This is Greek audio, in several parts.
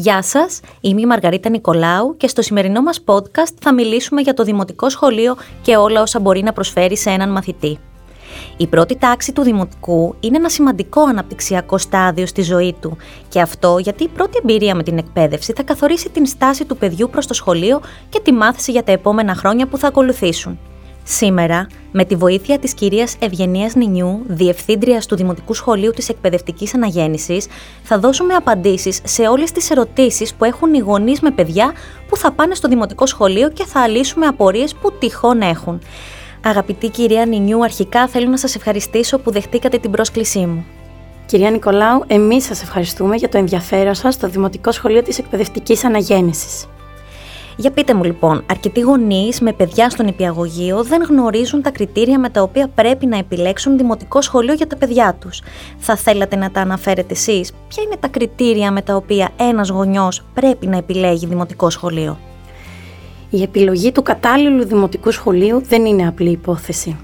Γεια σας, είμαι η Μαργαρίτα Νικολάου και στο σημερινό μας podcast θα μιλήσουμε για το δημοτικό σχολείο και όλα όσα μπορεί να προσφέρει σε έναν μαθητή. Η πρώτη τάξη του δημοτικού είναι ένα σημαντικό αναπτυξιακό στάδιο στη ζωή του και αυτό γιατί η πρώτη εμπειρία με την εκπαίδευση θα καθορίσει την στάση του παιδιού προς το σχολείο και τη μάθηση για τα επόμενα χρόνια που θα ακολουθήσουν. Σήμερα, με τη βοήθεια της κυρίας Ευγενίας Νινιού, Διευθύντριας του Δημοτικού Σχολείου της Εκπαιδευτικής Αναγέννησης, θα δώσουμε απαντήσεις σε όλες τις ερωτήσεις που έχουν οι γονείς με παιδιά που θα πάνε στο Δημοτικό Σχολείο και θα λύσουμε απορίες που τυχόν έχουν. Αγαπητή κυρία Νινιού, αρχικά θέλω να σας ευχαριστήσω που δεχτήκατε την πρόσκλησή μου. Κυρία Νικολάου, εμείς σας ευχαριστούμε για το ενδιαφέρον σας στο Δημοτικό Σχολείο της Εκπαιδευτικής Αναγέννησης. Για πείτε μου λοιπόν, αρκετοί γονείς με παιδιά στον υπηαγωγείο δεν γνωρίζουν τα κριτήρια με τα οποία πρέπει να επιλέξουν δημοτικό σχολείο για τα παιδιά τους. Θα θέλατε να τα αναφέρετε εσείς, ποια είναι τα κριτήρια με τα οποία ένας γονιός πρέπει να επιλέγει δημοτικό σχολείο; Η επιλογή του κατάλληλου δημοτικού σχολείου δεν είναι απλή υπόθεση.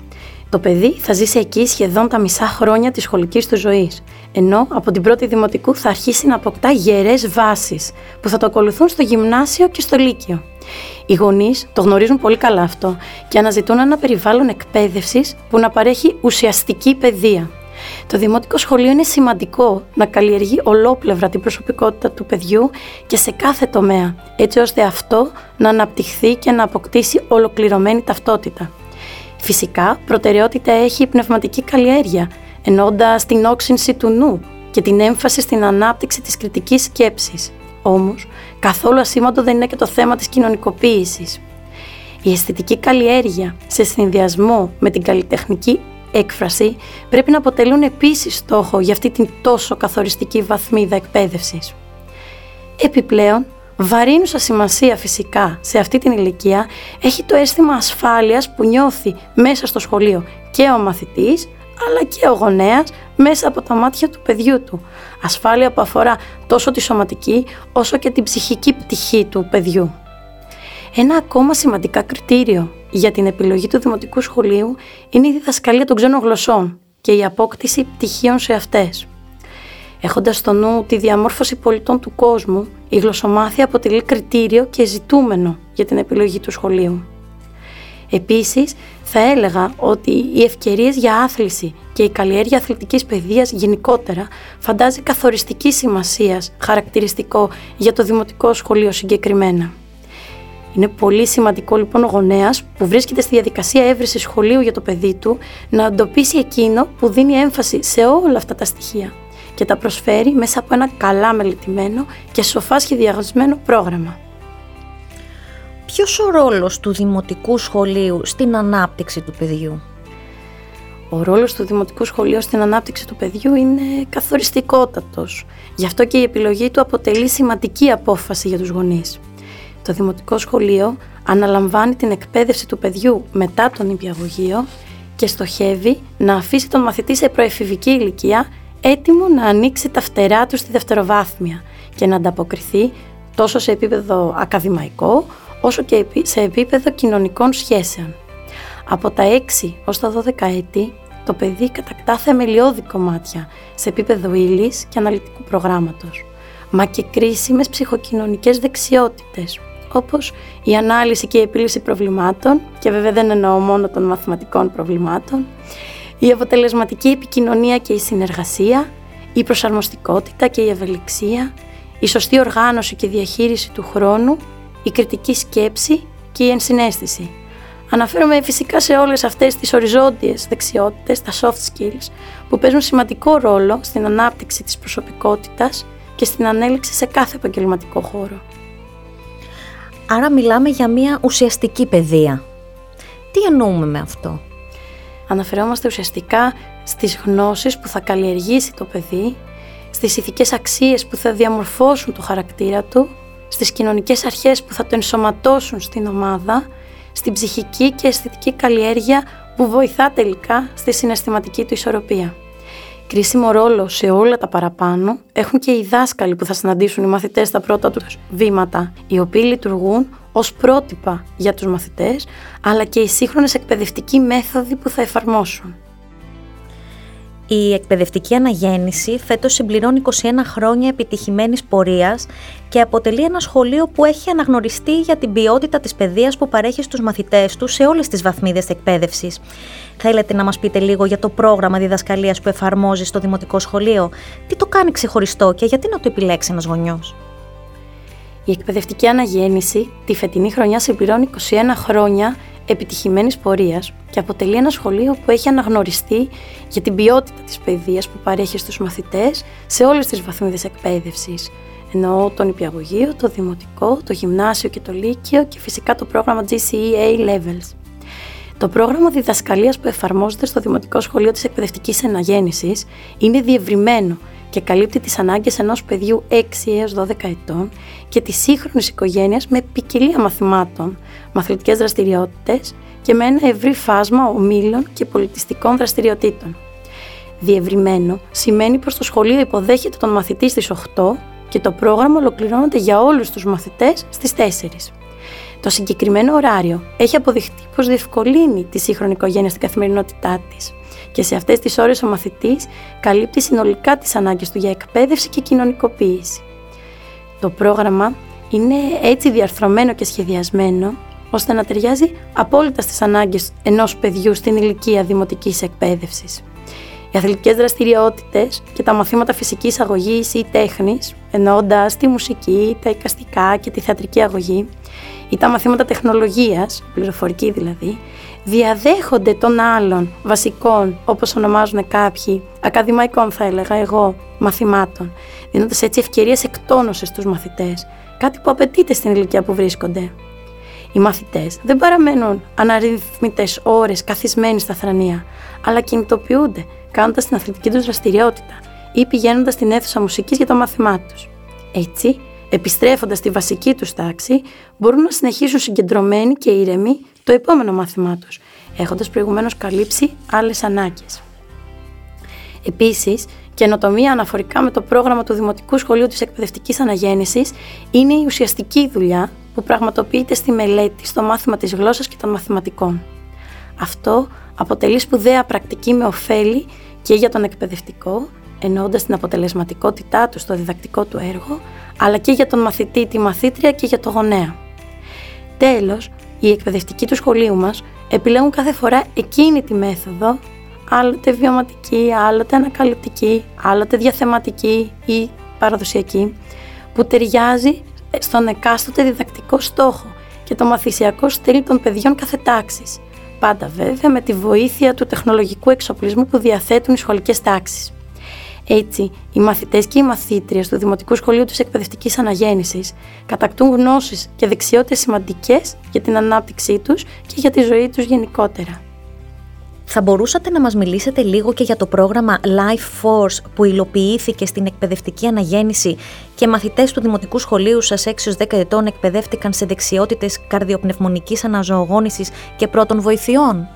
Το παιδί θα ζήσει εκεί σχεδόν τα μισά χρόνια της σχολικής του ζωής, ενώ από την πρώτη δημοτικού θα αρχίσει να αποκτά γερές βάσεις που θα το ακολουθούν στο γυμνάσιο και στο λύκειο. Οι γονείς το γνωρίζουν πολύ καλά αυτό και αναζητούν ένα περιβάλλον εκπαίδευσης που να παρέχει ουσιαστική παιδεία. Το δημοτικό σχολείο είναι σημαντικό να καλλιεργεί ολόπλευρα την προσωπικότητα του παιδιού και σε κάθε τομέα, έτσι ώστε αυτό να αναπτυχθεί και να αποκτήσει ολοκληρωμένη ταυτότητα. Φυσικά, προτεραιότητα έχει η πνευματική καλλιέργεια, ενώντας την όξυνση του νου και την έμφαση στην ανάπτυξη της κριτικής σκέψης. Όμως, καθόλου ασήμαντο δεν είναι και το θέμα της κοινωνικοποίησης. Η αισθητική καλλιέργεια σε συνδυασμό με την καλλιτεχνική έκφραση πρέπει να αποτελούν επίσης στόχο για αυτή την τόσο καθοριστική βαθμίδα εκπαίδευσης. Επιπλέον, Βαρύνουσα σημασία φυσικά σε αυτή την ηλικία έχει το αίσθημα ασφάλειας που νιώθει μέσα στο σχολείο και ο μαθητής αλλά και ο γονέας μέσα από τα μάτια του παιδιού του. Ασφάλεια που αφορά τόσο τη σωματική όσο και την ψυχική πτυχή του παιδιού. Ένα ακόμα σημαντικά κριτήριο για την επιλογή του δημοτικού σχολείου είναι η διδασκαλία των ξένων γλωσσών και η απόκτηση πτυχίων σε αυτές. Έχοντας στο νου τη διαμόρφωση πολιτών του κόσμου, η γλωσσομάθεια αποτελεί κριτήριο και ζητούμενο για την επιλογή του σχολείου. Επίσης, θα έλεγα ότι οι ευκαιρίες για άθληση και η καλλιέργεια αθλητικής παιδείας γενικότερα φαντάζει καθοριστική σημασία χαρακτηριστικό για το δημοτικό σχολείο συγκεκριμένα. Είναι πολύ σημαντικό λοιπόν ο γονέας που βρίσκεται στη διαδικασία έβρεση σχολείου για το παιδί του να εντοπίσει εκείνο που δίνει έμφαση σε όλα αυτά τα στοιχεία και τα προσφέρει μέσα από ένα καλά μελετημένο και σοφά σχεδιασμένο πρόγραμμα. Ποιος ο ρόλος του δημοτικού σχολείου στην ανάπτυξη του παιδιού; Ο ρόλος του δημοτικού σχολείου στην ανάπτυξη του παιδιού είναι καθοριστικότατος. Γι' αυτό και η επιλογή του αποτελεί σημαντική απόφαση για τους γονείς. Το δημοτικό σχολείο αναλαμβάνει την εκπαίδευση του παιδιού μετά τον υπηαγωγείο και στοχεύει να αφήσει τον μαθητή σε προεφηβική ηλικία έτοιμο να ανοίξει τα φτερά του στη δευτεροβάθμια και να ανταποκριθεί τόσο σε επίπεδο ακαδημαϊκό όσο και σε επίπεδο κοινωνικών σχέσεων. Από τα 6 ως τα 12 έτη το παιδί κατακτά θεμελιώδη κομμάτια σε επίπεδο ύλης και αναλυτικού προγράμματος, μα και κρίσιμες ψυχοκοινωνικές δεξιότητες, όπως η ανάλυση και η επίλυση προβλημάτων, και βέβαια δεν εννοώ μόνο των μαθηματικών προβλημάτων, η αποτελεσματική επικοινωνία και η συνεργασία, η προσαρμοστικότητα και η ευελιξία, η σωστή οργάνωση και διαχείριση του χρόνου, η κριτική σκέψη και η ενσυναίσθηση. Αναφέρομαι φυσικά σε όλες αυτές τις οριζόντιες δεξιότητες, τα soft skills, που παίζουν σημαντικό ρόλο στην ανάπτυξη της προσωπικότητας και στην ανέλυξη σε κάθε επαγγελματικό χώρο. Άρα μιλάμε για μια ουσιαστική παιδεία. Τι εννοούμε με αυτό; Αναφερόμαστε ουσιαστικά στις γνώσεις που θα καλλιεργήσει το παιδί, στις ηθικές αξίες που θα διαμορφώσουν το χαρακτήρα του, στις κοινωνικές αρχές που θα το ενσωματώσουν στην ομάδα, στην ψυχική και αισθητική καλλιέργεια που βοηθά τελικά στη συναισθηματική του ισορροπία. Κρίσιμο ρόλο σε όλα τα παραπάνω έχουν και οι δάσκαλοι που θα συναντήσουν οι μαθητές στα πρώτα τους βήματα, οι οποίοι λειτουργούν ως πρότυπα για τους μαθητές, αλλά και οι σύγχρονες εκπαιδευτικοί μέθοδοι που θα εφαρμόσουν. Η εκπαιδευτική αναγέννηση φέτος συμπληρώνει 21 χρόνια επιτυχημένης πορείας και αποτελεί ένα σχολείο που έχει αναγνωριστεί για την ποιότητα της παιδείας που παρέχει στους μαθητές τους σε όλες τις βαθμίδες εκπαίδευσης. Θέλετε να μας πείτε λίγο για το πρόγραμμα διδασκαλίας που εφαρμόζει στο Δημοτικό Σχολείο; Τι το κάνει ξεχωριστό και γιατί να το επιλέξει ένας γονιός; Η εκπαιδευτική αναγέννηση τη φετινή χρονιά συμπληρώνει 21 χρόνια επιτυχημένης πορείας και αποτελεί ένα σχολείο που έχει αναγνωριστεί για την ποιότητα της παιδείας που παρέχει στους μαθητές σε όλες τις βαθμίδες εκπαίδευσης. Εννοώ τον υπηαγωγείο, το δημοτικό, το γυμνάσιο και το λύκειο και φυσικά το πρόγραμμα GCE A Levels. Το πρόγραμμα διδασκαλίας που εφαρμόζεται στο Δημοτικό Σχολείο της Εκπαιδευτικής Εναγέννησης είναι διευρυμένο και καλύπτει τις ανάγκες ενός παιδιού 6 έως 12 ετών και τη σύγχρονη οικογένεια με ποικιλία μαθημάτων, μαθητικές δραστηριότητες και με ένα ευρύ φάσμα ομίλων και πολιτιστικών δραστηριοτήτων. Διευρυμένο σημαίνει πως το σχολείο υποδέχεται τον μαθητή στις 8 και το πρόγραμμα ολοκληρώνεται για όλους τους μαθητές στις 4. Το συγκεκριμένο ωράριο έχει αποδειχτεί πως διευκολύνει τη σύγχρονη οικογένεια στην καθημερινότητά της και σε αυτές τις ώρες ο μαθητής καλύπτει συνολικά τις ανάγκες του για εκπαίδευση και κοινωνικοποίηση. Το πρόγραμμα είναι έτσι διαρθρωμένο και σχεδιασμένο ώστε να ταιριάζει απόλυτα στις ανάγκες ενός παιδιού στην ηλικία δημοτικής εκπαίδευσης. Οι αθλητικές δραστηριότητες και τα μαθήματα φυσικής αγωγής ή τέχνης, εννοώντας τη μουσική, τα εικαστικά και τη θεατρική αγωγή, ή τα μαθήματα τεχνολογίας, πληροφορική δηλαδή, διαδέχονται των άλλων βασικών, όπως ονομάζουν κάποιοι, ακαδημαϊκών θα έλεγα εγώ, μαθημάτων, δίνοντας έτσι ευκαιρίες εκτόνωσης στους μαθητές, κάτι που απαιτείται στην ηλικία που βρίσκονται. Οι μαθητές δεν παραμένουν αναρρυθμιτές ώρες καθισμένοι στα θρανία, αλλά κινητοποιούνται κάνοντας την αθλητική τους δραστηριότητα ή πηγαίνοντας στην αίθουσα μουσικής για το μάθημά τους. Έτσι, επιστρέφοντας στη βασική τους τάξη, μπορούν να συνεχίσουν συγκεντρωμένοι και ήρεμοι το επόμενο μάθημά τους, έχοντας προηγουμένως καλύψει άλλες ανάγκες. Επίσης, καινοτομία αναφορικά με το πρόγραμμα του Δημοτικού Σχολείου της Εκπαιδευτικής Αναγέννησης είναι η ουσιαστική δουλειά που πραγματοποιείται στη μελέτη στο μάθημα της γλώσσας και των μαθηματικών. Αυτό αποτελεί σπουδαία πρακτική με ωφέλη και για τον εκπαιδευτικό, εννοώντας την αποτελεσματικότητά του στο διδακτικό του έργο, αλλά και για τον μαθητή, τη μαθήτρια και για το γονέα. Τέλος, οι εκπαιδευτικοί του σχολείου μας επιλέγουν κάθε φορά εκείνη τη μέθοδο, άλλοτε βιωματική, άλλοτε ανακαλυπτική, άλλοτε διαθεματική ή παραδοσιακή, που ταιριάζει στον εκάστοτε διδακτικό στόχο και το μαθησιακό στυλ των παιδιών κάθε τάξης. Πάντα βέβαια με τη βοήθεια του τεχνολογικού εξοπλισμού που διαθέτουν οι σχολικές τάξεις. Έτσι, οι μαθητές και οι μαθήτριες του Δημοτικού Σχολείου της Εκπαιδευτικής Αναγέννησης κατακτούν γνώσεις και δεξιότητες σημαντικές για την ανάπτυξή τους και για τη ζωή τους γενικότερα. Θα μπορούσατε να μας μιλήσετε λίγο και για το πρόγραμμα Life Force που υλοποιήθηκε στην εκπαιδευτική αναγέννηση και μαθητές του Δημοτικού Σχολείου σας 6-10 ετών εκπαιδεύτηκαν σε δεξιότητες καρδιοπνευμονικής αναζωογόνησης και πρώτων βοηθειών;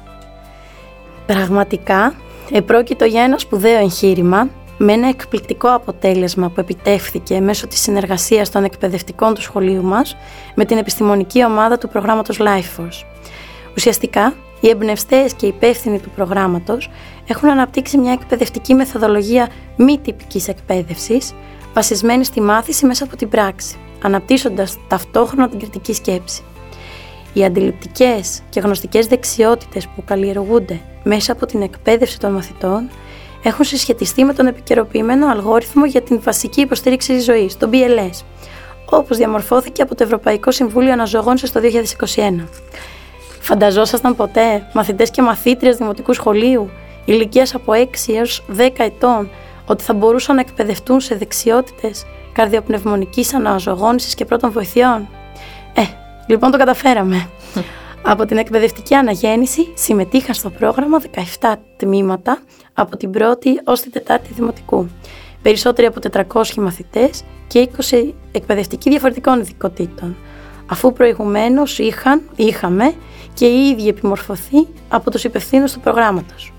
Πραγματικά, επρόκειτο για ένα σπουδαίο εγχείρημα με ένα εκπληκτικό αποτέλεσμα που επιτεύχθηκε μέσω της συνεργασίας των εκπαιδευτικών του σχολείου μας με την επιστημονική ομάδα του προγράμματος LifeForce. Ουσιαστικά, οι εμπνευστές και οι υπεύθυνοι του προγράμματος έχουν αναπτύξει μια εκπαιδευτική μεθοδολογία μη τυπικής εκπαίδευσης, βασισμένη στη μάθηση μέσα από την πράξη, αναπτύσσοντας ταυτόχρονα την κριτική σκέψη. Οι αντιληπτικές και γνωστικές δεξιότητες που καλλιεργούνται μέσα από την εκπαίδευση των μαθητών έχουν συσχετιστεί με τον επικαιροποιημένο αλγόριθμο για την βασική υποστήριξη της ζωής, το BLS, όπως διαμορφώθηκε από το Ευρωπαϊκό Συμβούλιο Αναζωογόνησης το 2021. Φανταζόσασταν ποτέ μαθητές και μαθήτριες δημοτικού σχολείου ηλικίας από 6 έως 10 ετών ότι θα μπορούσαν να εκπαιδευτούν σε δεξιότητες καρδιοπνευμονικής αναζωογόνησης και πρώτων βοηθειών; Ε, λοιπόν το καταφέραμε. Από την εκπαιδευτική αναγέννηση συμμετείχαν στο πρόγραμμα 17 τμήματα από την 1η ως την 4η Δημοτικού. Περισσότεροι από 400 μαθητές και 20 εκπαιδευτικοί διαφορετικών ειδικοτήτων, αφού προηγουμένως είχαν, είχαμε και οι ίδιοι επιμορφωθεί από τους υπευθύνους του προγράμματος.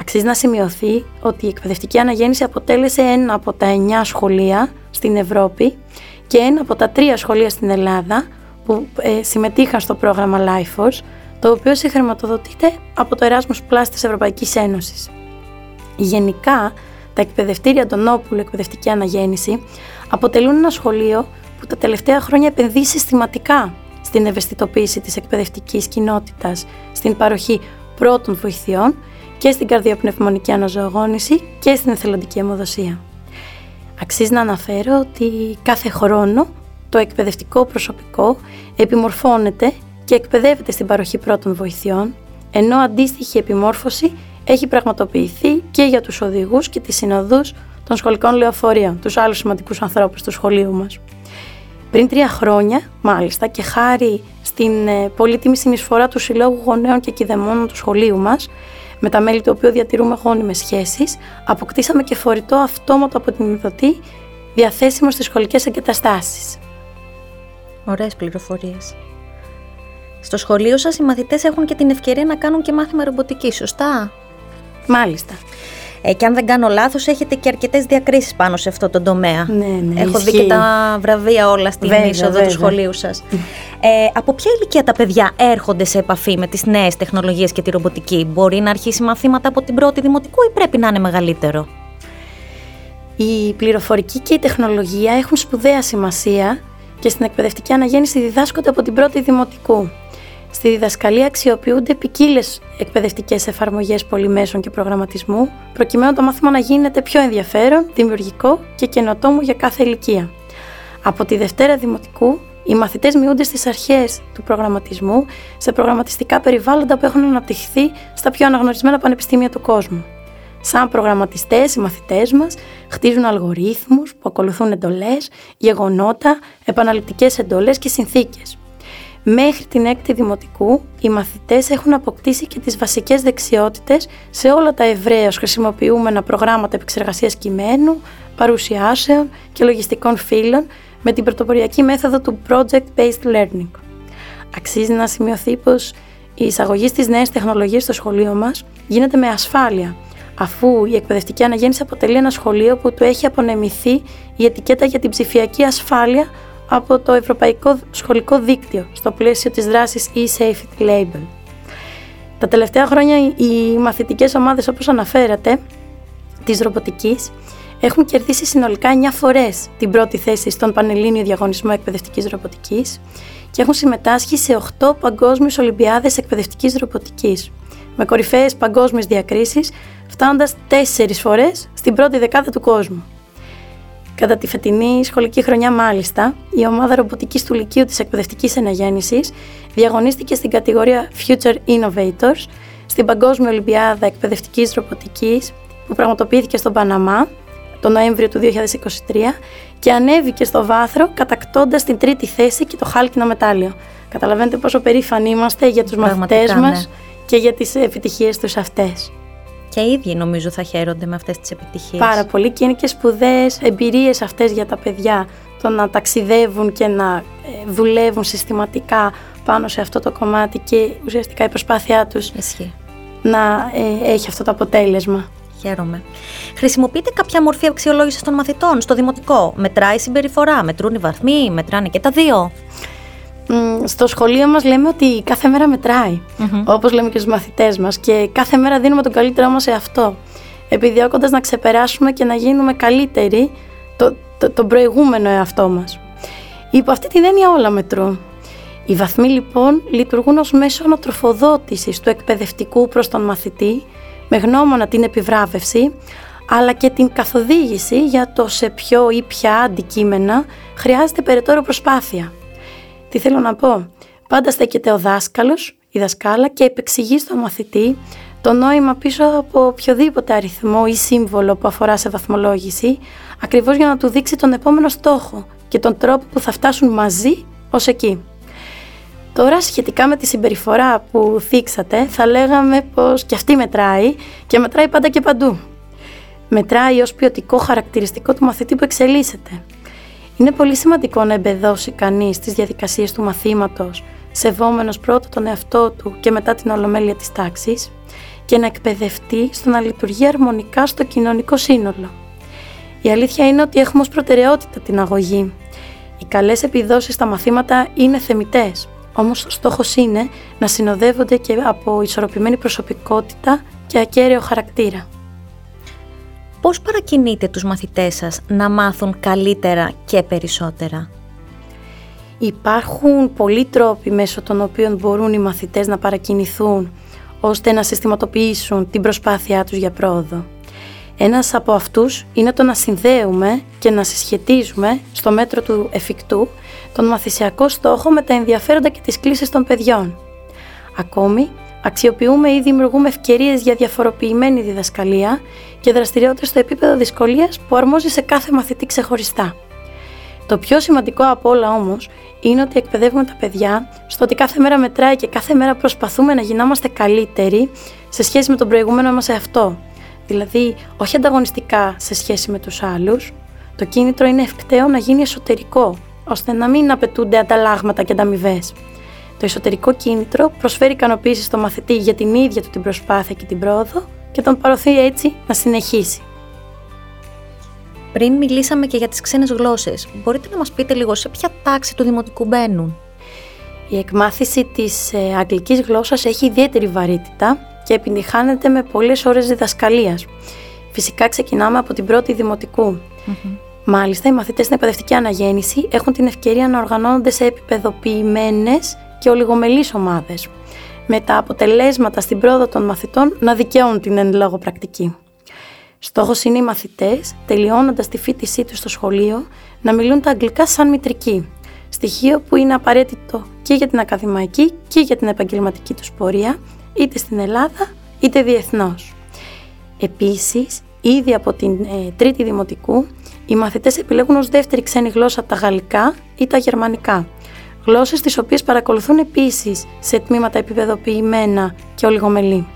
Αξίζει να σημειωθεί ότι η εκπαιδευτική αναγέννηση αποτέλεσε ένα από τα 9 σχολεία στην Ευρώπη και ένα από τα τρία σχολεία στην Ελλάδα που ε, συμμετείχαν στο πρόγραμμα LifeForce, το οποίο συγχρηματοδοτείται από το Erasmus Plus της Ευρωπαϊκής Ένωσης. Γενικά, τα εκπαιδευτήρια Αντωνόπουλου Εκπαιδευτική Αναγέννηση αποτελούν ένα σχολείο που τα τελευταία χρόνια επενδύει συστηματικά στην ευαισθητοποίηση της εκπαιδευτικής κοινότητας, στην παροχή πρώτων βοηθειών και στην καρδιοπνευμονική αναζωογόνηση και στην εθελοντική αιμοδοσία. Αξίζει να αναφέρω ότι κάθε χρόνο το εκπαιδευτικό προσωπικό επιμορφώνεται και εκπαιδεύεται στην παροχή πρώτων βοηθειών, ενώ αντίστοιχη επιμόρφωση έχει πραγματοποιηθεί και για τους οδηγούς και τις συνοδούς των σχολικών λεωφορείων, τους άλλους σημαντικούς ανθρώπους του σχολείου μας. Πριν τρία χρόνια, μάλιστα, και χάρη στην ε, πολύτιμη συνεισφορά του Συλλόγου Γονέων και Κηδεμόνων του σχολείου μας, με τα μέλη του οποίου διατηρούμε γόνιμες σχέσεις, αποκτήσαμε και φορητό αυτόματο από την ειδωτή διαθέσιμο στις σχολικές εγκαταστάσεις. Ωραίες πληροφορίες. Στο σχολείο σας οι μαθητές έχουν και την ευκαιρία να κάνουν και μάθημα ρομποτικής, σωστά; Μάλιστα. Ε, και αν δεν κάνω λάθος έχετε και αρκετές διακρίσεις πάνω σε αυτό το τομέα. Ναι, ναι, Έχω ισχύει. δει και τα βραβεία όλα στην Βέβαια, είσοδο βέβαια. του σχολείου σας. Ε, από ποια ηλικία τα παιδιά έρχονται σε επαφή με τις νέες τεχνολογίες και τη ρομποτική; Μπορεί να αρχίσει μαθήματα από την πρώτη δημοτικού ή πρέπει να είναι μεγαλύτερο; Η πληροφορική και η τεχνολογία έχουν σπουδαία σημασία και στην εκπαιδευτική αναγέννηση διδάσκονται από την πρώτη δημοτικού. Στη διδασκαλία αξιοποιούνται ποικίλες εκπαιδευτικές εφαρμογές πολυμέσων και προγραμματισμού, προκειμένου το μάθημα να γίνεται πιο ενδιαφέρον, δημιουργικό και καινοτόμο για κάθε ηλικία. Από τη Δευτέρα Δημοτικού, οι μαθητές μειούνται στις αρχές του προγραμματισμού σε προγραμματιστικά περιβάλλοντα που έχουν αναπτυχθεί στα πιο αναγνωρισμένα πανεπιστήμια του κόσμου. Σαν προγραμματιστές, οι μαθητές μας χτίζουν αλγορίθμους που ακολουθούν εντολές, γεγονότα, επαναληπτικές εντολές και συνθήκες. Μέχρι την έκτη δημοτικού, οι μαθητές έχουν αποκτήσει και τις βασικές δεξιότητες σε όλα τα ευρέως χρησιμοποιούμενα προγράμματα επεξεργασίας κειμένου, παρουσιάσεων και λογιστικών φύλων με την πρωτοποριακή μέθοδο του Project-Based Learning. Αξίζει να σημειωθεί πως η εισαγωγή στις νέες τεχνολογίες στο σχολείο μας γίνεται με ασφάλεια, αφού η εκπαιδευτική αναγέννηση αποτελεί ένα σχολείο που του έχει απονεμηθεί η ετικέτα για την ψηφιακή ασφάλεια από το Ευρωπαϊκό Σχολικό Δίκτυο στο πλαίσιο της δράσης e-Safety Label. Τα τελευταία χρόνια οι μαθητικές ομάδες όπως αναφέρατε της ρομποτικής έχουν κερδίσει συνολικά 9 φορές την πρώτη θέση στον Πανελλήνιο Διαγωνισμό Εκπαιδευτικής Ρομποτικής και έχουν συμμετάσχει σε 8 παγκόσμιες Ολυμπιάδες Εκπαιδευτικής Ρομποτικής με κορυφαίες παγκόσμιες διακρίσεις φτάνοντας 4 φορές στην πρώτη δεκάδα του κόσμου. Κατά τη φετινή σχολική χρονιά, μάλιστα, η ομάδα ρομποτικής του Λυκείου της Εκπαιδευτικής Εναγέννησης διαγωνίστηκε στην κατηγορία Future Innovators στην Παγκόσμια Ολυμπιάδα Εκπαιδευτικής Ρομποτικής που πραγματοποιήθηκε στον Παναμά τον Νοέμβριο του 2023 και ανέβηκε στο βάθρο κατακτώντας την τρίτη θέση και το χάλκινο μετάλλιο. Καταλαβαίνετε πόσο περήφανοι είμαστε για τους Πραγματικά, μαθητές μας ναι. και για τις επιτυχίες τους αυτές. Και οι ίδιοι νομίζω θα χαίρονται με αυτές τις επιτυχίες. Πάρα πολύ και είναι και σπουδαίες εμπειρίες αυτές για τα παιδιά το να ταξιδεύουν και να ε, δουλεύουν συστηματικά πάνω σε αυτό το κομμάτι και ουσιαστικά η προσπάθειά τους Ισχύει. να ε, έχει αυτό το αποτέλεσμα. Χαίρομαι. Χρησιμοποιείτε κάποια μορφή αξιολόγησης των μαθητών στο δημοτικό; Μετράει η συμπεριφορά, μετρούν οι βαθμοί, μετράνε και τα δύο; Μ, Στο σχολείο μας λέμε ότι κάθε μέρα μετράει, όπως λέμε και στους μαθητές μας και κάθε μέρα δίνουμε τον καλύτερό μας σε αυτό, επιδιώκοντας να ξεπεράσουμε και να γίνουμε καλύτεροι το, το, τον προηγούμενο εαυτό μας. Υπό αυτή την έννοια όλα μετρούν. Οι βαθμοί λοιπόν λειτουργούν ως μέσο ανατροφοδότησης του εκπαιδευτικού προς τον μαθητή, με γνώμονα την επιβράβευση, αλλά και την καθοδήγηση για το σε ποιο ή ποια αντικείμενα χρειάζεται περαιτέρω προσπάθεια. Τι θέλω να πω; Πάντα στέκεται ο δάσκαλος, η δασκάλα και επεξηγεί στον μαθητή το νόημα πίσω από οποιοδήποτε αριθμό ή σύμβολο που αφορά σε βαθμολόγηση, ακριβώς για να του δείξει τον επόμενο στόχο και τον τρόπο που θα φτάσουν μαζί ως εκεί. Τώρα σχετικά με τη συμπεριφορά που θίξατε, θα λέγαμε πως και αυτή μετράει και μετράει πάντα και παντού. Μετράει ως ποιοτικό χαρακτηριστικό του μαθητή που εξελίσσεται. Είναι πολύ σημαντικό να εμπεδώσει κανείς τις διαδικασίες του μαθήματος, σεβόμενος πρώτα τον εαυτό του και μετά την ολομέλεια της τάξης και να εκπαιδευτεί στο να λειτουργεί αρμονικά στο κοινωνικό σύνολο. Η αλήθεια είναι ότι έχουμε ως προτεραιότητα την αγωγή. Οι καλές επιδόσεις στα μαθήματα είναι θεμητές, όμως ο στόχος είναι να συνοδεύονται και από ισορροπημένη προσωπικότητα και ακέραιο χαρακτήρα. Πώς παρακινείτε τους μαθητές σας να μάθουν καλύτερα και περισσότερα; Υπάρχουν πολλοί τρόποι μέσω των οποίων μπορούν οι μαθητές να παρακινηθούν ώστε να συστηματοποιήσουν την προσπάθειά τους για πρόοδο. Ένας από αυτούς είναι το να συνδέουμε και να συσχετίζουμε στο μέτρο του εφικτού τον μαθησιακό στόχο με τα ενδιαφέροντα και τις κλήσεις των παιδιών. Ακόμη, αξιοποιούμε ή δημιουργούμε ευκαιρίες για διαφοροποιημένη διδασκαλία και δραστηριότητες στο επίπεδο δυσκολίας που αρμόζει σε κάθε μαθητή ξεχωριστά. Το πιο σημαντικό από όλα όμως είναι ότι εκπαιδεύουμε τα παιδιά στο ότι κάθε μέρα μετράει και κάθε μέρα προσπαθούμε να γινόμαστε καλύτεροι σε σχέση με τον προηγούμενο μας εαυτό. Δηλαδή, όχι ανταγωνιστικά σε σχέση με τους άλλους, το κίνητρο είναι ευκταίο να γίνει εσωτερικό, ώστε να μην απαιτούνται ανταλλάγματα και ανταμοιβές. Το εσωτερικό κίνητρο προσφέρει ικανοποίηση στο μαθητή για την ίδια του την προσπάθεια και την πρόοδο και τον παροθεί έτσι να συνεχίσει. Πριν μιλήσαμε και για τις ξένες γλώσσες, μπορείτε να μας πείτε λίγο σε ποια τάξη του δημοτικού μπαίνουν; Η εκμάθηση της ε, αγγλικής γλώσσας έχει ιδιαίτερη βαρύτητα και επιτυχάνεται με πολλές ώρες διδασκαλίας. Φυσικά ξεκινάμε από την πρώτη Μάλιστα, οι μαθητές στην εκπαιδευτική αναγέννηση έχουν την ευκαιρία να οργανώνονται σε επίπεδοποιημένες και ολιγομελείς ομάδες, με τα αποτελέσματα στην πρόοδο των μαθητών να δικαιώνουν την εν λόγω πρακτική. Στόχος είναι οι μαθητές, τελειώνοντας τη φίτησή τους στο σχολείο, να μιλούν τα αγγλικά σαν μητρική. Στοιχείο που είναι απαραίτητο και για την ακαδημαϊκή και για την επαγγελματική τους πορεία, είτε στην Ελλάδα είτε διεθνώς. Επίσης, ήδη από την ε, τρίτη δημοτικού, οι μαθητές επιλέγουν ως δεύτερη ξένη γλώσσα τα γαλλικά ή τα γερμανικά. Γλώσσες τις οποίες παρακολουθούν επίσης σε τμήματα επιπεδοποιημένα και ολιγομελή.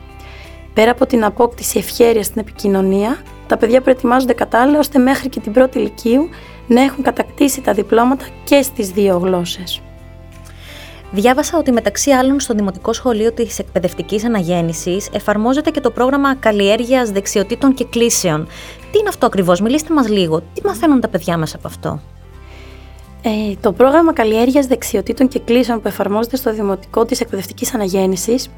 Πέρα από την απόκτηση ευχέρειας στην επικοινωνία, τα παιδιά προετοιμάζονται κατάλληλα ώστε μέχρι και την πρώτη ηλικίου να έχουν κατακτήσει τα διπλώματα και στις δύο γλώσσες. Διάβασα ότι μεταξύ άλλων στο Δημοτικό Σχολείο της Εκπαιδευτικής Αναγέννησης εφαρμόζεται και το πρόγραμμα καλλιέργειας δεξιοτήτων και κλήσεων. Τι είναι αυτό ακριβώς, μιλήστε μας λίγο. Τι μαθαίνουν τα παιδιά μέσα από αυτό; Ε, το πρόγραμμα καλλιέργειας δεξιοτήτων και κλήσεων που εφαρμόζεται στο Δημοτικό της Εκπαιδευτικής Αναγέννησης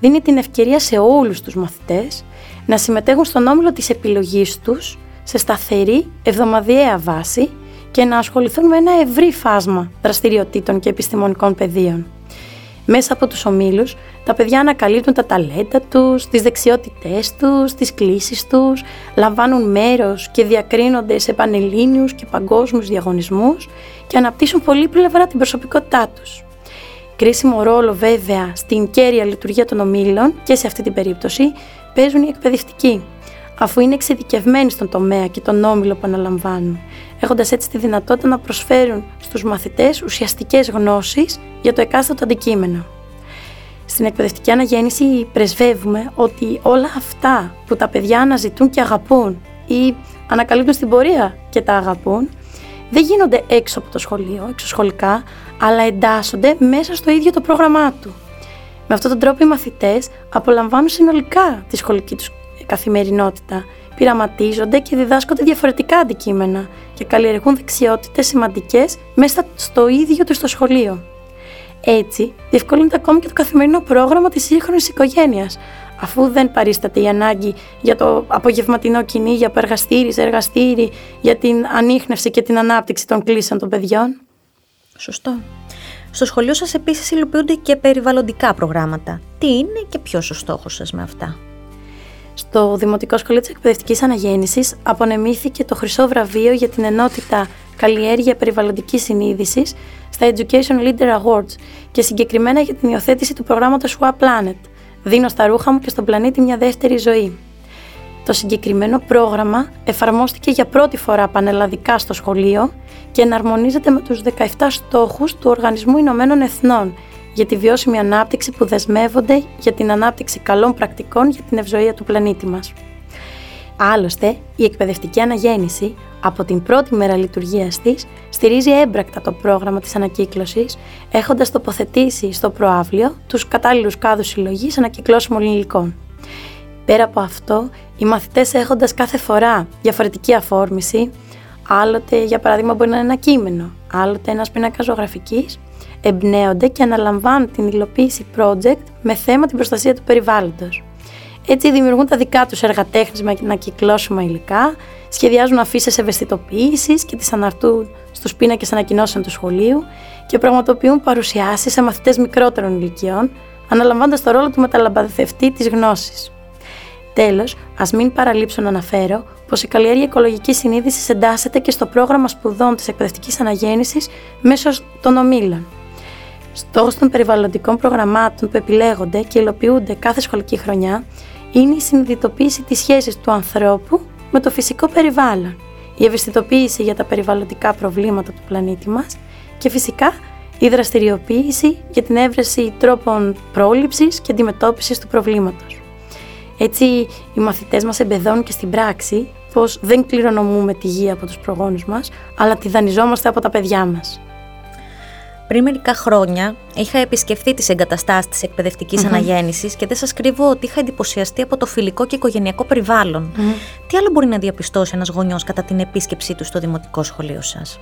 δίνει την ευκαιρία σε όλους τους μαθητές να συμμετέχουν στον όμιλο της επιλογής τους σε σταθερή εβδομαδιαία βάση και να ασχοληθούν με ένα ευρύ φάσμα δραστηριοτήτων και επιστημονικών πεδίων. Μέσα από τους ομίλους, τα παιδιά ανακαλύπτουν τα ταλέντα τους, τις δεξιότητές τους, τις κλήσεις τους, λαμβάνουν μέρος και διακρίνονται σε πανελλήνιους και παγκόσμιους διαγωνισμούς και αναπτύσσουν πολύ πλευρά την προσωπικότητά τους. Κρίσιμο ρόλο βέβαια στην κέρια λειτουργία των ομίλων και σε αυτή την περίπτωση παίζουν οι εκπαιδευτικοί, αφού είναι εξειδικευμένοι στον τομέα και τον όμιλο που αναλαμβάνουν, έχοντας έτσι τη δυνατότητα να προσφέρουν στους μαθητές ουσιαστικές γνώσεις για το εκάστοτε αντικείμενο. Στην εκπαιδευτική αναγέννηση πρεσβεύουμε ότι όλα αυτά που τα παιδιά αναζητούν και αγαπούν ή ανακαλύπτουν στην πορεία και τα αγαπούν, δεν γίνονται έξω από το σχολείο, εξωσχολικά, αλλά εντάσσονται μέσα στο ίδιο το πρόγραμμά του. Με αυτόν τον τρόπο οι μαθητές απολαμβάνουν συνολικά τη σχολική τους καθημερινότητα, πειραματίζονται και διδάσκονται διαφορετικά αντικείμενα και καλλιεργούν δεξιότητες σημαντικές μέσα στο ίδιο τους το σχολείο. Έτσι, διευκολύνεται ακόμη και το καθημερινό πρόγραμμα της σύγχρονης οικογένειας, αφού δεν παρίσταται η ανάγκη για το απογευματινό κυνήγι από εργαστήρι σε εργαστήρι, για την ανείχνευση και την ανάπτυξη των κλήσεων των παιδιών. Σωστό. Στο σχολείο σας επίσης υλοποιούνται και περιβαλλοντικά προγράμματα. Τι είναι και ποιος ο στόχος σας με αυτά; Στο Δημοτικό Σχολείο της Εκπαιδευτικής Αναγέννησης απονεμήθηκε το χρυσό βραβείο για την ενότητα καλλιέργεια περιβαλλοντικής συνείδησης στα Education Leader Awards και συγκεκριμένα για την υιοθέτηση του προγράμματος Swap Planet. Δίνω στα ρούχα μου και στον πλανήτη μια δεύτερη ζωή. Το συγκεκριμένο πρόγραμμα εφαρμόστηκε για πρώτη φορά πανελλαδικά στο σχολείο και εναρμονίζεται με τους 17 στόχους του Οργανισμού Ηνωμένων Εθνών για τη βιώσιμη ανάπτυξη που δεσμεύονται για την ανάπτυξη καλών πρακτικών για την ευζοία του πλανήτη μας. Άλλωστε, η εκπαιδευτική αναγέννηση από την πρώτη μέρα λειτουργίας της στηρίζει έμπρακτα το πρόγραμμα της ανακύκλωσης, έχοντας τοποθετήσει στο προάβλιο τους κατάλληλους κάδους συλλογής ανακυκλώσιμων υλικών. Πέρα από αυτό, οι μαθητές έχοντας κάθε φορά διαφορετική αφόρμηση, άλλοτε για παράδειγμα μπορεί να είναι ένα κείμενο, άλλοτε ένας πίνακας ζωγραφικής, εμπνέονται και αναλαμβάνουν την υλοποίηση project με θέμα την προστασία του περιβάλλοντος. Έτσι δημιουργούν τα δικά τους έργα τέχνης με ανακυκλώσιμα υλικά, σχεδιάζουν αφήσει ευαισθητοποίησης και τις αναρτούν στους πίνακες ανακοινώσεων του σχολείου και πραγματοποιούν παρουσιάσεις σε μαθητές μικρότερων ηλικιών, αναλαμβάνοντας το ρόλο του μεταλαμπαδευτή της γνώσης. Τέλος, ας μην παραλείψω να αναφέρω πως η καλλιέργεια οικολογικής συνείδησης εντάσσεται και στο πρόγραμμα σπουδών της εκπαιδευτικής αναγέννησης μέσω των ομίλων. Στόχος των περιβαλλοντικών προγραμμάτων που επιλέγονται και υλοποιούνται κάθε σχολική χρονιά είναι η συνειδητοποίηση της σχέσης του ανθρώπου με το φυσικό περιβάλλον, η ευαισθητοποίηση για τα περιβαλλοντικά προβλήματα του πλανήτη μας και φυσικά η δραστηριοποίηση για την έβρεση τρόπων πρόληψης και αντιμετώπισης του προβλήματος. Έτσι, οι μαθητές μας εμπεδώνουν και στην πράξη πως δεν κληρονομούμε τη γη από τους προγόνους μας, αλλά τη δανειζόμαστε από τα παιδιά μας. Πριν μερικά χρόνια είχα επισκεφθεί τις εγκαταστάσεις της εκπαιδευτικής mm-hmm. αναγέννησης και δεν σας κρύβω ότι είχα εντυπωσιαστεί από το φιλικό και οικογενειακό περιβάλλον. Τι άλλο μπορεί να διαπιστώσει ένας γονιός κατά την επίσκεψή του στο δημοτικό σχολείο σας;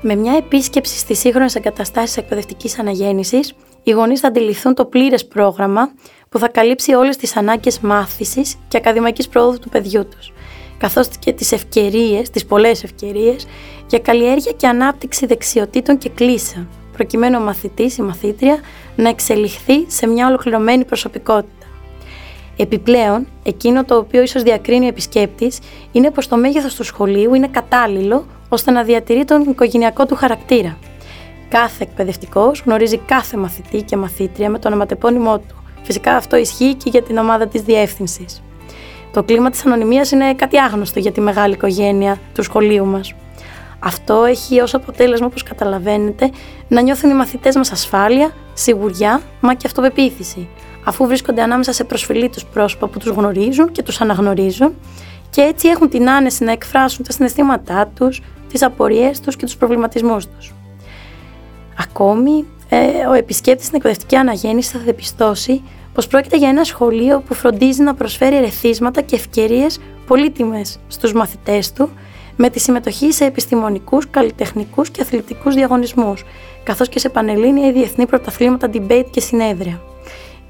Με μια επίσκεψη στις σύγχρονες εγκαταστάσεις εκπαιδευτικής αναγέννησης, οι γονείς θα αντιληφθούν το πλήρες πρόγραμμα που θα καλύψει όλες τις ανάγκες μάθησης και ακαδημαϊκής πρόοδου του παιδιού τους, καθώς και τις ευκαιρίες, τις πολλές ευκαιρίες για καλλιέργεια και ανάπτυξη δεξιοτήτων και κλίσεων, προκειμένου ο μαθητής ή μαθήτρια να εξελιχθεί σε μια ολοκληρωμένη προσωπικότητα. Επιπλέον, εκείνο το οποίο ίσως διακρίνει ο επισκέπτης είναι πως το μέγεθος του σχολείου είναι κατάλληλο ώστε να διατηρεί τον οικογενειακό του χαρακτήρα. Κάθε εκπαιδευτικός γνωρίζει κάθε μαθητή και μαθήτρια με το ονοματεπώνυμό του. Φυσικά αυτό ισχύει και για την ομάδα της διεύθυνσης. Το κλίμα της ανωνυμίας είναι κάτι άγνωστο για τη μεγάλη οικογένεια του σχολείου μας. Αυτό έχει ως αποτέλεσμα, όπως καταλαβαίνετε, να νιώθουν οι μαθητές μας ασφάλεια, σιγουριά, μα και αυτοπεποίθηση, αφού βρίσκονται ανάμεσα σε προσφυλή τους πρόσωπα που τους γνωρίζουν και τους αναγνωρίζουν και έτσι έχουν την άνεση να εκφράσουν τα συναισθήματά τους, τις απορίες τους και τους προβληματισμούς τους. Ακόμη, ε, ο επισκέπτης στην εκπαιδευτική αναγέννηση θα διαπιστώσει πως πρόκειται για ένα σχολείο που φροντίζει να προσφέρει ερεθίσματα και ευκαιρίες πολύτιμες στους μαθητές του με τη συμμετοχή σε επιστημονικούς, καλλιτεχνικούς και αθλητικούς διαγωνισμούς, καθώς και σε πανελλήνια ή διεθνή πρωταθλήματα debate και συνέδρια.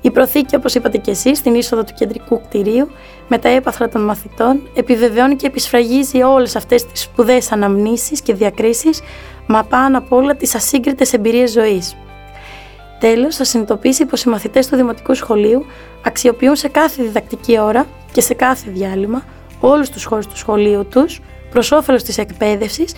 Η προθήκη, όπως είπατε και εσείς, στην είσοδο του κεντρικού κτηρίου, με τα έπαθρα των μαθητών, επιβεβαιώνει και επισφραγίζει όλες αυτές τις σπουδαίες αναμνήσεις και διακρίσεις, μα πάνω απ' όλα τις ασύγκριτες εμπειρίες ζωής. Τέλος, θα συνειδητοποιήσει πως οι μαθητές του Δημοτικού Σχολείου αξιοποιούν σε κάθε διδακτική ώρα και σε κάθε διάλειμμα όλους τους χώρους του σχολείου τους, προς όφελος της εκπαίδευσης,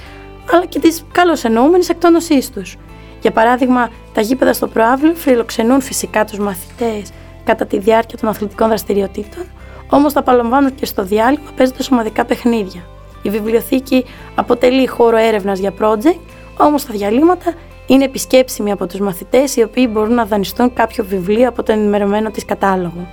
αλλά και της καλώ εννοούμενη εκτόνωσής τους. Για παράδειγμα, τα γήπεδα στο προάβλιο φιλοξενούν φυσικά τους μαθητές κατά τη διάρκεια των αθλητικών δραστηριοτήτων, όμως τα απολαμβάνουν και στο διάλειμμα παίζοντας ομαδικά παιχνίδια. Η βιβλιοθήκη αποτελεί χώρο έρευνας για project, όμως τα διαλύματα είναι επισκέψιμοι από τους μαθητές οι οποίοι μπορούν να δανειστούν κάποιο βιβλίο από το ενημερωμένο της κατάλογο.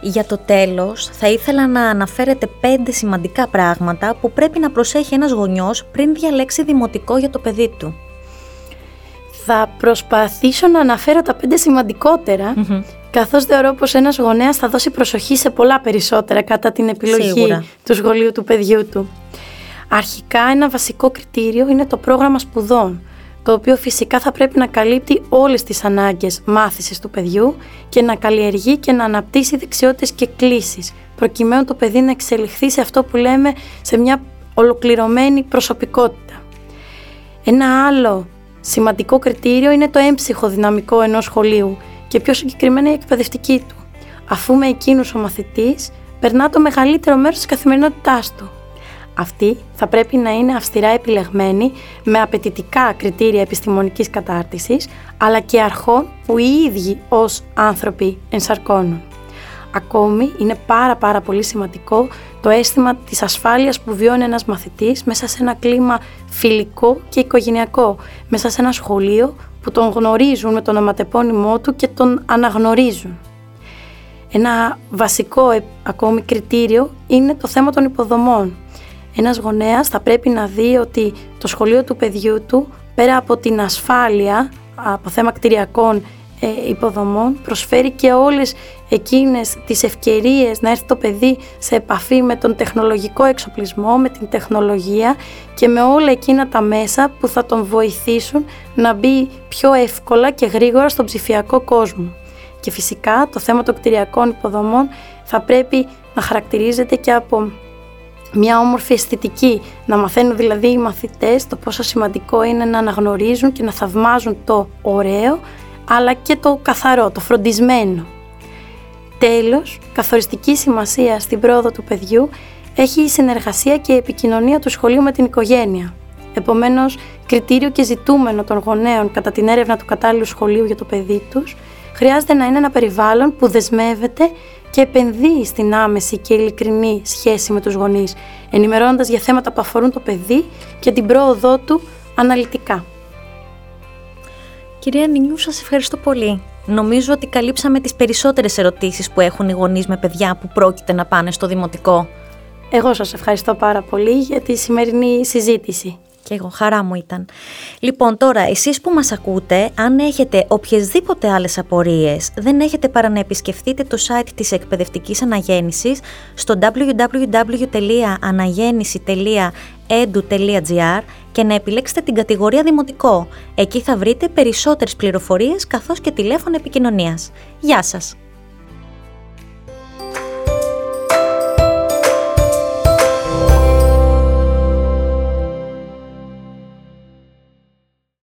Για το τέλος, θα ήθελα να αναφέρετε πέντε σημαντικά πράγματα που πρέπει να προσέχει ένας γονιός πριν διαλέξει δημοτικό για το παιδί του. Θα προσπαθήσω να αναφέρω τα πέντε σημαντικότερα, καθώς θεωρώ πως ένας γονέας θα δώσει προσοχή σε πολλά περισσότερα κατά την επιλογή του σχολείου του παιδιού του. Αρχικά ένα βασικό κριτήριο είναι το πρόγραμμα σπουδών, το οποίο φυσικά θα πρέπει να καλύπτει όλες τις ανάγκες μάθησης του παιδιού και να καλλιεργεί και να αναπτύσσει δεξιότητες και κλήσεις, προκειμένου το παιδί να εξελιχθεί σε αυτό που λέμε σε μια ολοκληρωμένη προσωπικότητα. Ένα άλλο σημαντικό κριτήριο είναι το έμψυχο δυναμικό ενός σχολείου και πιο συγκεκριμένα η εκπαιδευτική του, αφού με εκείνους ο μαθητής περνά το μεγαλύτερο μέρος της καθημερινότητάς του. Αυτή θα πρέπει να είναι αυστηρά επιλεγμένη με απαιτητικά κριτήρια επιστημονικής κατάρτισης, αλλά και αρχών που οι ίδιοι ως άνθρωποι ενσαρκώνουν. Ακόμη είναι πάρα πάρα πολύ σημαντικό το αίσθημα της ασφάλειας που βιώνει ένας μαθητής μέσα σε ένα κλίμα φιλικό και οικογενειακό, μέσα σε ένα σχολείο που τον γνωρίζουν με τον οματεπώνυμό του και τον αναγνωρίζουν. Ένα βασικό ε, ακόμη κριτήριο είναι το θέμα των υποδομών ένας γονέας θα πρέπει να δει ότι το σχολείο του παιδιού του, πέρα από την ασφάλεια, από θέμα κτηριακών ε, υποδομών, προσφέρει και όλες εκείνες τις ευκαιρίες να έρθει το παιδί σε επαφή με τον τεχνολογικό εξοπλισμό, με την τεχνολογία και με όλα εκείνα τα μέσα που θα τον βοηθήσουν να μπει πιο εύκολα και γρήγορα στον ψηφιακό κόσμο. Και φυσικά το θέμα των κτηριακών υποδομών θα πρέπει να χαρακτηρίζεται και από μια όμορφη αισθητική, να μαθαίνουν δηλαδή οι μαθητές το πόσο σημαντικό είναι να αναγνωρίζουν και να θαυμάζουν το ωραίο, αλλά και το καθαρό, το φροντισμένο. Τέλος, καθοριστική σημασία στην πρόοδο του παιδιού έχει η συνεργασία και η επικοινωνία του σχολείου με την οικογένεια. Επομένως, κριτήριο και ζητούμενο των γονέων κατά την έρευνα του κατάλληλου σχολείου για το παιδί τους, χρειάζεται να είναι ένα περιβάλλον που δεσμεύεται και επενδύει στην άμεση και ειλικρινή σχέση με τους γονείς, ενημερώνοντας για θέματα που αφορούν το παιδί και την πρόοδό του αναλυτικά. Κυρία Νινιού, σας ευχαριστώ πολύ. Νομίζω ότι καλύψαμε τις περισσότερες ερωτήσεις που έχουν οι γονείς με παιδιά που πρόκειται να πάνε στο δημοτικό. Εγώ σας ευχαριστώ πάρα πολύ για τη σημερινή συζήτηση. Και εγώ, χαρά μου ήταν. Λοιπόν, τώρα, εσείς που μας ακούτε, αν έχετε οποιασδήποτε άλλες απορίες, δεν έχετε παρά να επισκεφτείτε το site της εκπαιδευτικής αναγέννησης στο www.anagennisi.edu.gr και να επιλέξετε την κατηγορία Δημοτικό. Εκεί θα βρείτε περισσότερες πληροφορίες καθώς και τηλέφωνο επικοινωνίας. Γεια σας!